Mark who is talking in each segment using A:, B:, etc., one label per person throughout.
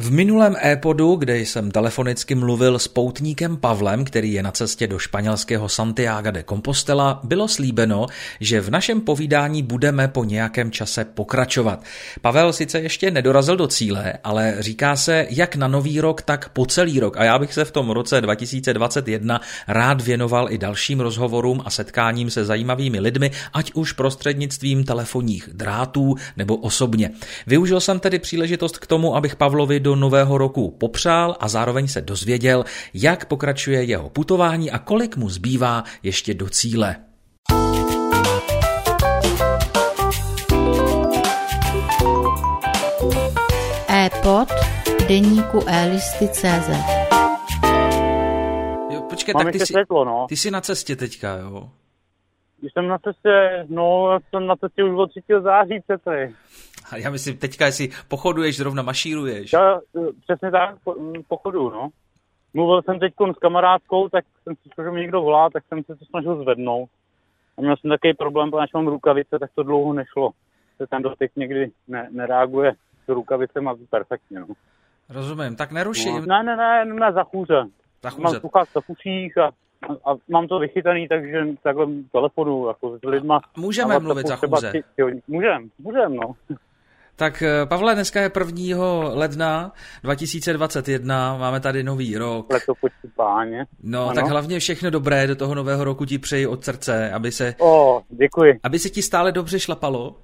A: V minulém e-podu, kde jsem telefonicky mluvil s poutníkem Pavlem, který je na cestě do španělského Santiago de Compostela, bylo slíbeno, že v našem povídání budeme po nějakém čase pokračovat. Pavel sice ještě nedorazil do cíle, ale říká se jak na nový rok, tak po celý rok a já bych se v tom roce 2021 rád věnoval i dalším rozhovorům a setkáním se zajímavými lidmi, ať už prostřednictvím telefonních drátů nebo osobně. Využil jsem tedy příležitost k tomu, abych Pavlovi do nového roku popřál a zároveň se dozvěděl, jak pokračuje jeho putování a kolik mu zbývá ještě do cíle.
B: e-pod deníku e-listy.cz
A: Jo, počkej,
C: Mám
A: tak ty jsi,
C: světlo, no.
A: ty jsi na cestě teďka, jo?
C: Když jsem na cestě, no, jsem na cestě už od 3. září přece.
A: A já myslím, teďka jestli pochoduješ, zrovna mašíruješ.
C: Já eh, přesně tak, po, mm, pochodu, no. Mluvil jsem teď s kamarádkou, tak jsem si že mi někdo volá, tak jsem se to snažil zvednout. A měl jsem takový problém, protože mám rukavice, tak to dlouho nešlo. Se ten dotyk někdy ne, nereaguje s rukavicema perfektně, no.
A: Rozumím, tak neruším.
C: no. Ne, ne, ne, ne, za chůře.
A: Ta
C: Mám sluchátka v uších a, a, mám to vychytaný, takže takhle telefonu jako s lidma.
A: Můžeme
C: A
A: mluvit za chůze.
C: Můžem, můžem, no.
A: Tak eh, Pavle, dneska je 1. ledna 2021, máme tady nový rok.
C: Leto počtu páně.
A: No,
C: Ano.
A: tak hlavně všechno dobré do toho nového roku ti přeji od srdce, aby se,
C: O, děkuji.
A: aby se ti stále dobře šlapalo.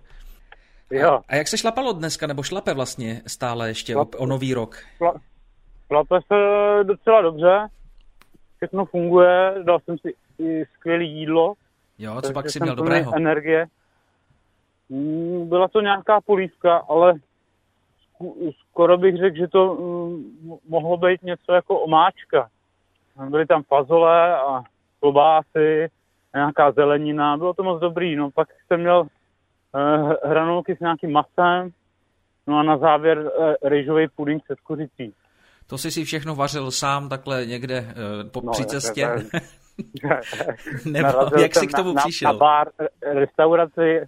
C: Jo,
A: A jak se šlapalo dneska, nebo šlape vlastně stále ještě o,
C: Šlap-
A: o nový rok?
C: šla- šlape se docela dobře. Všechno funguje, dal jsem si i skvělé jídlo.
A: Jo, co pak si měl dobrého?
C: Energie. Mm, Byla to nějaká polívka, ale skoro bych řekl, že to mm, mohlo být něco jako omáčka. Byly tam fazole a klobásy, a nějaká zelenina, bylo to moc dobrý. No pak jsem měl eh, hranolky s nějakým masem, no a na závěr eh, rejžový puding se kuřicí.
A: To jsi si všechno vařil sám takhle někde eh, po,
C: No,
A: při
C: jak-
A: cestě? nebo
C: Narazil
A: jak jsi k tomu
C: na,
A: přišel?
C: Na, bar, eh, restauraci,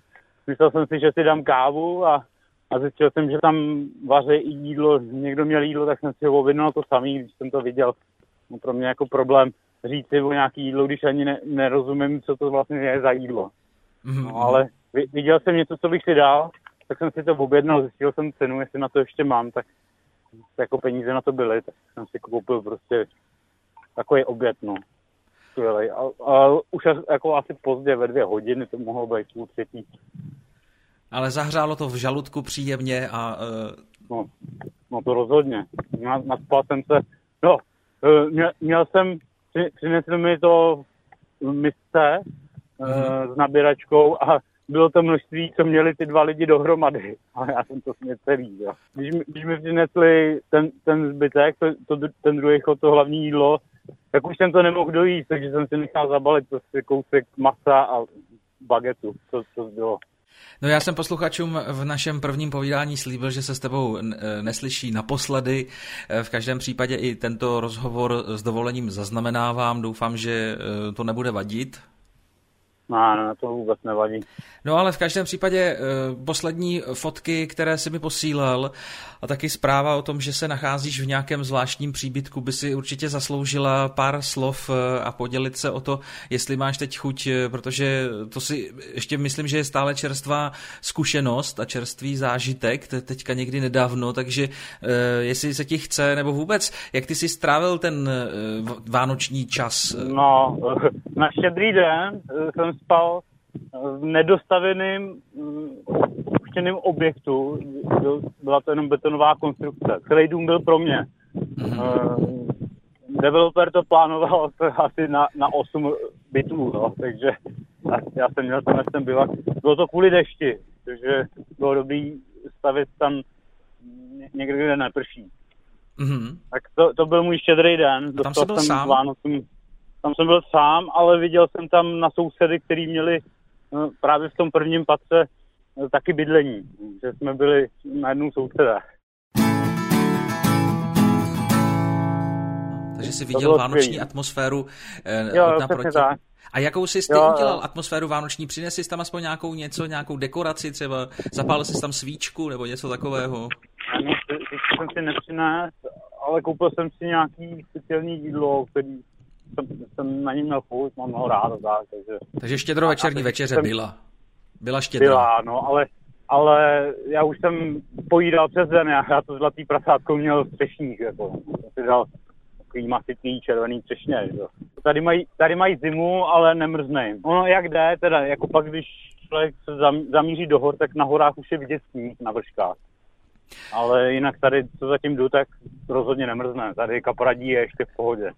C: myslel jsem si, že si dám kávu a, a zjistil jsem, že tam vaří i jídlo, někdo měl jídlo, tak jsem si ho objednal to samý, když jsem to viděl. No pro mě jako problém říct si o nějaký jídlo, když ani ne, nerozumím, co to vlastně je za jídlo.
A: Mhm,
C: No ale vi- viděl jsem něco, co bych si dal, tak jsem si to objednal, zjistil jsem cenu, jestli na to ještě mám, tak jako peníze na to byly, tak jsem si koupil prostě takový oběd, no. Skvělej. A, a už jako asi pozdě ve dvě hodiny to mohlo být půl třetí.
A: Ale zahřálo to v žaludku příjemně a eh,
C: No, no to rozhodně. Na, naspal jsem se. No, eh, měl, měl jsem, při- přinesl mi to misce
A: Mhm.
C: uh, s nabíračkou a bylo to množství, co měli ty dva lidi dohromady. A já jsem to směl celý, jo. Když, mi- když mi přinesli ten, ten zbytek, to, to, ten druhý chod, to hlavní jídlo, tak už jsem to nemohl dojíst, takže jsem si nechal zabalit prostě kousek masa a bagetu, to, to bylo.
A: No já jsem posluchačům v našem prvním povídání slíbil, že se s tebou neslyší naposledy. V každém případě i tento rozhovor s dovolením zaznamenávám. Doufám, že eh, to nebude vadit.
C: No, no, to vůbec nevadí.
A: No ale v každém případě eh, poslední fotky, které si mi posílal a taky zpráva o tom, že se nacházíš v nějakém zvláštním příbytku, by si určitě zasloužila pár slov eh, a podělit se o to, jestli máš teď chuť, eh, protože to si ještě myslím, že je stále čerstvá zkušenost a čerstvý zážitek, te- teďka někdy nedávno, takže jestli se ti chce, nebo vůbec, jak ty si strávil ten vánoční čas?
C: No, na štědrý den jsem spal v nedostaveném mm, opuštěném objektu. Byl- Byla to jenom betonová konstrukce. Celý dům byl pro mě.
A: Mhm.
C: Eh, Developer to plánoval asi na, na 8 bytů, no, takže já, já jsem měl tenhle ten bivak. Bylo to kvůli dešti, takže bylo dobrý stavit tam ně- někde, kde neprší.
A: Mhm.
C: Tak to, to byl můj štědrý den.
A: A tam jsi byl
C: jsem
A: sám?
C: Vánocům, tam jsem byl sám, ale viděl jsem tam na sousedy, kteří měli eh, právě v tom prvním patře eh, taky bydlení. Že jsme byli na jednou sousedách.
A: Takže jsi viděl vánoční
C: skvělý.
A: atmosféru eh,
C: Jo,
A: naproti.
C: tak.
A: A jakou jsi ty
C: Jo,
A: udělal atmosféru vánoční? Přinesl jsi tam aspoň nějakou něco, nějakou dekoraci třeba? Zapálil jsi tam svíčku nebo něco takového?
C: Ty jsem si nepřinesl, ale koupil jsem si nějaký speciální jídlo, který jsem, jsem na ní měl chuť, mám ho rád, tak, takže...
A: Takže štědrovečerní večeře jsem, byla. Byla štědrá.
C: Byla, no, ale, ale já už jsem pojídal přes den, já, já to zlatý prasátko měl střešník, jako, jsem si dal takový masitný červený třešně, že? Tady mají, tady mají zimu, ale nemrzne jim. Ono jak jde, teda, jako pak, když člověk se zamíří do hor, tak na horách už je vidět sníh na vrškách. Ale jinak tady, co zatím jdu, tak rozhodně nemrzne. Tady kapradí je ještě v pohodě.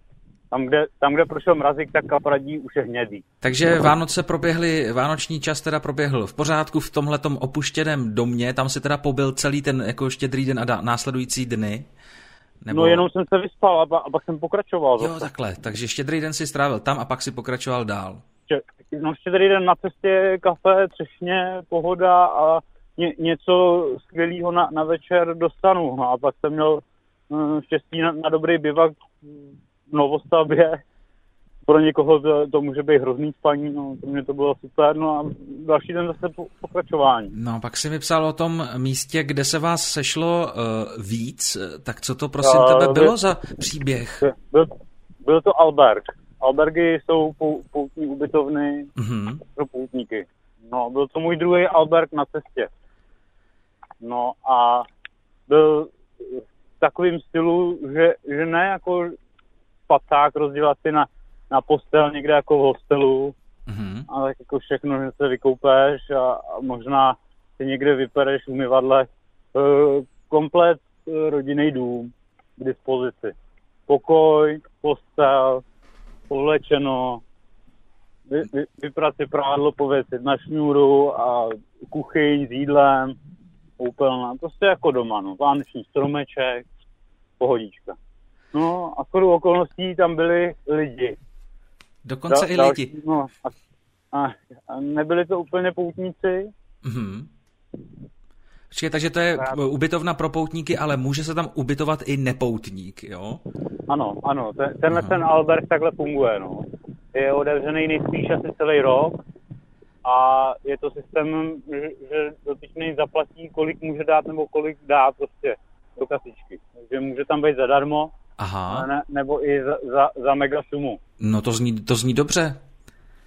C: Tam, kde, tam, kde prošel mrazík, tak kapradí už je hnědý.
A: Takže Vánoce proběhly, vánoční čas teda proběhl v pořádku v tomhletom opuštěném domě, tam si teda pobyl celý ten jako štědrý den a da, následující dny?
C: Nebo... No jenom jsem se vyspal a, a pak jsem pokračoval.
A: Jo, zase. takhle, takže štědrý den si strávil tam a pak si pokračoval dál.
C: No štědrý den na cestě, kafe, třešně, pohoda a ně, něco skvělého na, na večer dostanu. No a pak jsem měl uh, štěstí na, na dobrý bivak novostavbě. Pro někoho to, to může být hrozný spaní, no, to mě to bylo super, no a další den zase po, pokračování.
A: No, pak si mi psal o tom místě, kde se vás sešlo uh, víc, tak co to prosím tebe uh, bylo byl, za příběh?
C: Byl, byl to Alberg. Albergy jsou poutní ubytovny mm-hmm. pro poutníky. No, byl to můj druhý Alberg na cestě. No a byl v takovým stylu, že, že ne jako spacák rozdělat si na, na postel někde jako v hostelu, mm-hmm. ale jako všechno, že se vykoupeš a, a možná si někde vypereš umyvadle. E, komplet e, rodinný dům k dispozici. Pokoj, postel, povlečeno, vy, vy, vyprat si prádlo, pověsit na šňůru a kuchyň s jídlem, úplná, prostě jako doma, no, vánoční stromeček, pohodička. No a skoro okolností tam byli lidi.
A: Dokonce da, i další, lidi.
C: No, a, a, a nebyli to úplně poutníci.
A: Mm-hmm. Počkej, takže to je ubytovna pro poutníky, ale může se tam ubytovat i nepoutník, jo?
C: Ano, ano, ten, tenhle ten Albert takhle funguje, no. Je otevřený nejspíš asi celý rok a je to systém, že, že dotyčný zaplatí, kolik může dát nebo kolik dá prostě do kasičky. Takže může tam být zadarmo,
A: Aha.
C: Ne, nebo i za, za, za mega sumu.
A: No to zní, to zní dobře.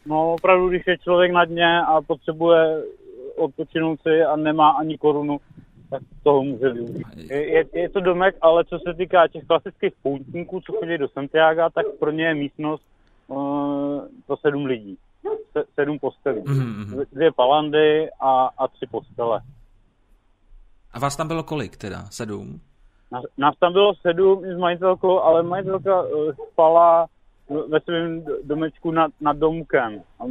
C: No opravdu, když je člověk na dně a potřebuje odpočinout si a nemá ani korunu, tak toho může využít. Je, je to domek, ale co se týká těch klasických poutníků, co chodí do Santiago, tak pro ně je místnost uh, pro sedm lidí. Se, sedm postelí. Mm-hmm. Dvě palandy a, a tři postele.
A: A vás tam bylo kolik teda? Sedm?
C: Nás, tam bylo sedm s majitelkou, ale majitelka uh, spala ve svém domečku nad, nad domkem. A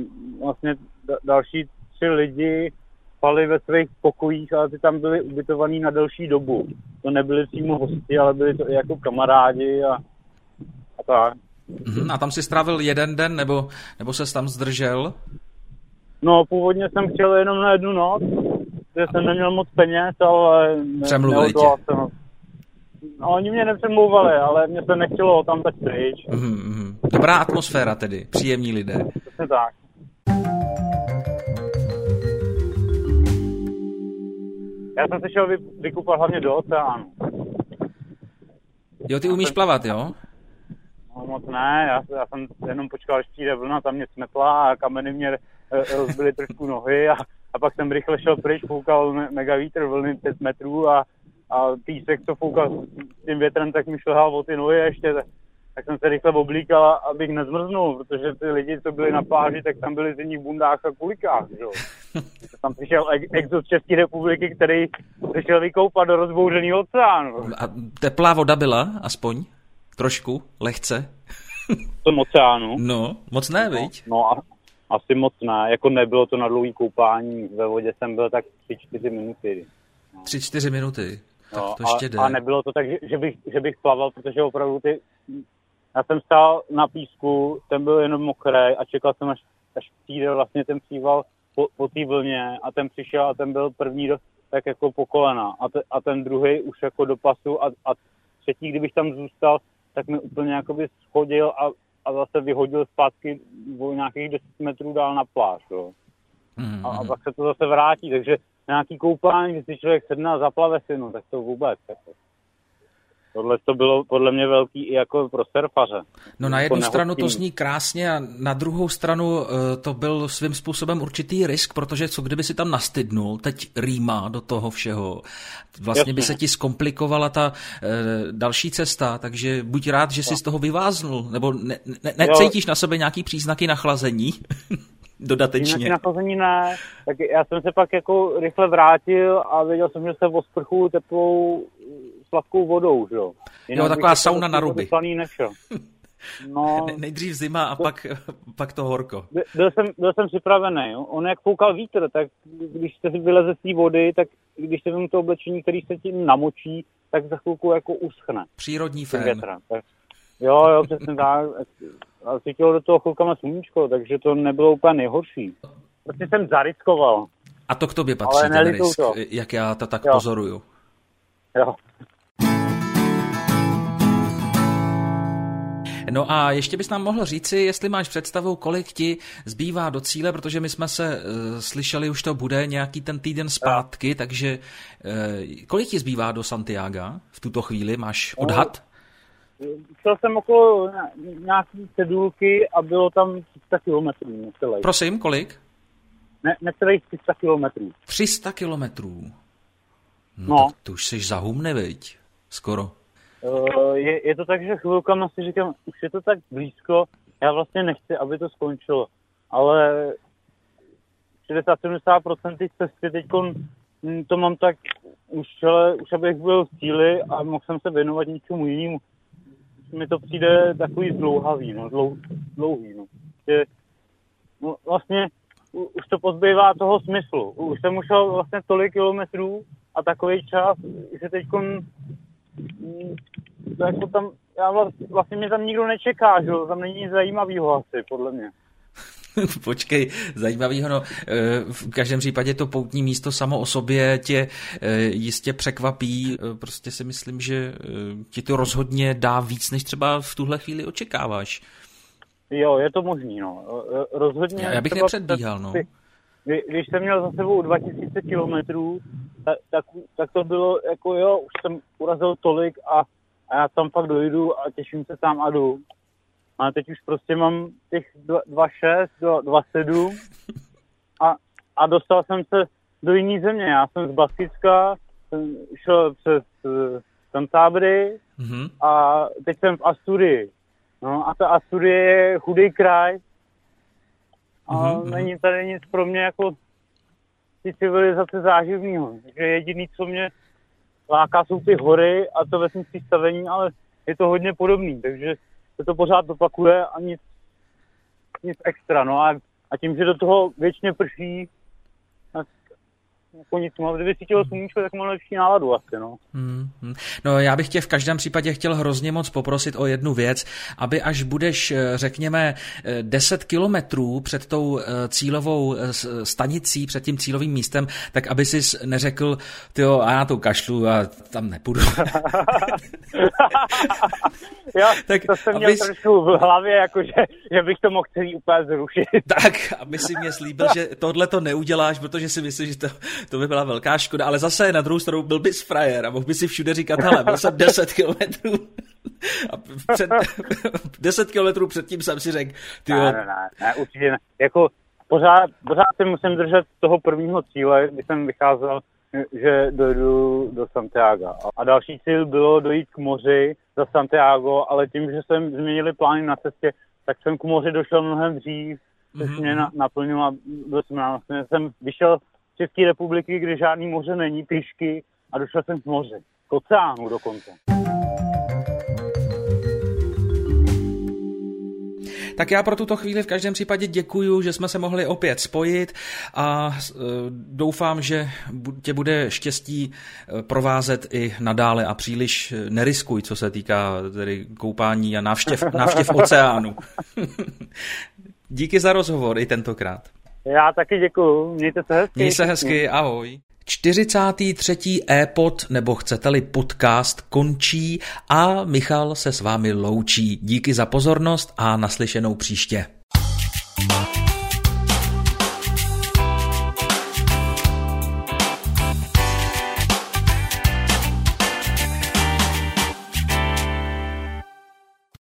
C: vlastně da, další tři lidi spali ve svých pokojích, ale ty tam byli ubytovaní na delší dobu. To nebyli přímo hosti, ale byli to i jako kamarádi a, a tak.
A: Mm-hmm. A tam si strávil jeden den, nebo, nebo se tam zdržel?
C: No, původně jsem chtěl jenom na jednu noc, protože jsem neměl moc peněz, ale...
A: Přemluvili tě.
C: Jsem. No, oni mě nepřemlouvali, ale mě se nechtělo tam tak pryč.
A: Mm-hmm. Dobrá atmosféra tedy, příjemní lidé.
C: Přesně tak. Já jsem se šel vy, vykupat hlavně do oceánu.
A: Jo, ty umíš plavat, jo?
C: No moc ne, já, já jsem jenom počkal, až přijde vlna, tam mě smetla a kameny mě eh, rozbily trošku nohy a, a pak jsem rychle šel pryč, foukal mega vítr, vlny 5 metrů a, a písek, co foukal s tím větrem, tak mi šlehal o ty nohy ještě, tak, tak jsem se rychle oblíkal, abych nezmrznul, protože ty lidi, co byli na pláži, tak tam byli v jiných bundách a kulikách, že jo. Tam přišel exot České republiky, který přišel vykoupat do rozbouřeného oceánu.
A: A teplá voda byla aspoň? Trošku? Lehce?
C: V tom oceánu?
A: No, moc ne, no, viď?
C: No, a, asi moc ne. Jako nebylo to na dlouhý koupání. Ve vodě jsem byl tak 3-4 minuty.
A: 3-4 no. Tak to ještě
C: a,
A: jde.
C: a nebylo to tak, že, že, bych, že bych plaval, protože opravdu ty... Já jsem stál na písku, ten byl jenom mokrý a čekal jsem, až, až přijde vlastně ten příval po, po té vlně a ten přišel a ten byl první do, tak jako po kolena a, te, a ten druhý už jako do pasu a, a třetí, kdybych tam zůstal, tak mi úplně jakoby schodil a, a zase vyhodil zpátky o nějakých 10 metrů dál na pláž. Jo. Mm-hmm. A, a pak se to zase vrátí, takže nějaký koupání, když si člověk sedne a zaplave si, no tak to vůbec. Jako. Tohle to bylo podle mě velký i jako pro surfaře.
A: No na jednu stranu to zní krásně a na druhou stranu eh, to byl svým způsobem určitý risk, protože co kdyby si tam nastydnul, teď rýma do toho všeho. Vlastně Jasně. by se ti zkomplikovala ta e, další cesta, takže buď rád, že jsi no. z toho vyváznul, nebo ne, ne, necítíš na sebe nějaký příznaky nachlazení? dodatečně.
C: Na nachlazení ne, tak já jsem se pak jako rychle vrátil a věděl jsem, že se osprchu teplou sladkou vodou, že jo.
A: jo, taková sauna na ruby.
C: nešel. No,
A: ne, nejdřív zima a to, pak, pak to horko.
C: Byl jsem, byl jsem připravený. Jo. On jak foukal vítr, tak když se vyleze z té vody, tak když se to oblečení, který se tím namočí, tak za chvilku jako uschne.
A: Přírodní fén.
C: Jo, jo, přesně tak. A cítilo do toho chvilkama sluníčko, takže to nebylo úplně nejhorší. Prostě jsem zariskoval.
A: A to k tobě patří, ten risk, to. jak já to tak jo. pozoruju.
C: Jo.
A: No a ještě bys nám mohl říci, jestli máš představu, kolik ti zbývá do cíle, protože my jsme se uh, slyšeli, už to bude nějaký ten týden zpátky, no. takže uh, kolik ti zbývá do Santiago v tuto chvíli? Máš odhad?
C: Šel jsem okolo nějaký cedulky a bylo tam 300 kilometrů.
A: Prosím, kolik?
C: Ne, necelých 300 kilometrů.
A: 300 kilometrů? No, no. Tak to už jsi zahumne, veď? Skoro.
C: Uh, je, je to tak, že chvilkama si říkám, už je to tak blízko, já vlastně nechci, aby to skončilo. Ale 60-70% té cesty teď hm, to mám tak už, ale, už abych byl v cíli a mohl jsem se věnovat něčemu jinému. Mi to přijde takový zdlouhavý, no, dlou, dlouhý, no. Že, no vlastně už to pozbývá toho smyslu. Už jsem ušel vlastně tolik kilometrů a takový čas, že teď jako tam, já vlastně, vlastně mě tam nikdo nečeká, že tam není zajímavýho asi, podle mě.
A: Počkej, zajímavýho, no, eh, v každém případě to poutní místo samo o sobě tě eh, jistě překvapí, eh, prostě si myslím, že ti to rozhodně dá víc, než třeba v tuhle chvíli očekáváš.
C: Jo, je to možný, no. Rozhodně.
A: Já, já bych nepředbíhal, no.
C: Když jsem měl za sebou 2000 kilometrů, tak, tak, tak to bylo jako jo, už jsem urazil tolik a, a já tam pak dojdu a těším se tam a jdu. A teď už prostě mám těch 2,6 do 2,7 a, a dostal jsem se do jiné země. Já jsem z Baskicka, jsem šel přes eh, mm-hmm. a teď jsem v Asturii. No a ta Asturie je chudý kraj a mm-hmm. není tady nic pro mě jako ty civilizace záživného. Takže jediný, co mě láká, jsou ty hory a to vesnické stavení, ale je to hodně podobný, takže se to pořád opakuje a nic, nic extra. No a, a tím, že do toho věčně prší, jako nic, no, kdyby cítil sluníčko, tak mám lepší náladu asi, no. Hmm,
A: hmm. No já bych tě v každém případě chtěl hrozně moc poprosit o jednu věc, aby až budeš, eh, řekněme, 10 eh, kilometrů před tou eh, cílovou stanicí, před tím cílovým místem, tak aby si neřekl, jo, a já to kašlu a tam nepůjdu.
C: jo, tak to jsem měl abys... trošku v hlavě, jakože, že bych to mohl celý úplně zrušit.
A: tak, aby si mě slíbil, že tohle to neuděláš, protože si myslíš, že to to by byla velká škoda, ale zase na druhou stranu byl bys frajer a mohl by si všude říkat, hele, byl jsem 10 kilometrů a před, 10 kilometrů předtím jsem si řekl,
C: ty ne, ne, ne, ne, určitě ne. Jako pořád, pořád si musím držet toho prvního cíle, když jsem vycházel, že dojdu do Santiago. A další cíl bylo dojít k moři za Santiago, ale tím, že jsem změnili plány na cestě, tak jsem k moři došel mnohem dřív, což mm-hmm. mě na, naplnilo a byl jsem, vlastně jsem vyšel České republiky, kde žádný moře není, pěšky a došel jsem k moři. K oceánu dokonce.
A: Tak já pro tuto chvíli v každém případě děkuju, že jsme se mohli opět spojit a e, doufám, že tě bude štěstí e, provázet i nadále a příliš e, neriskuj, co se týká tedy koupání a návštěv, návštěv oceánu. Díky za rozhovor i tentokrát.
C: Já taky děkuju. Mějte se hezky.
A: Měj se hezky, ahoj. 43. e-pod, nebo chcete-li podcast, končí a Michal se s vámi loučí. Díky za pozornost a naslyšenou příště.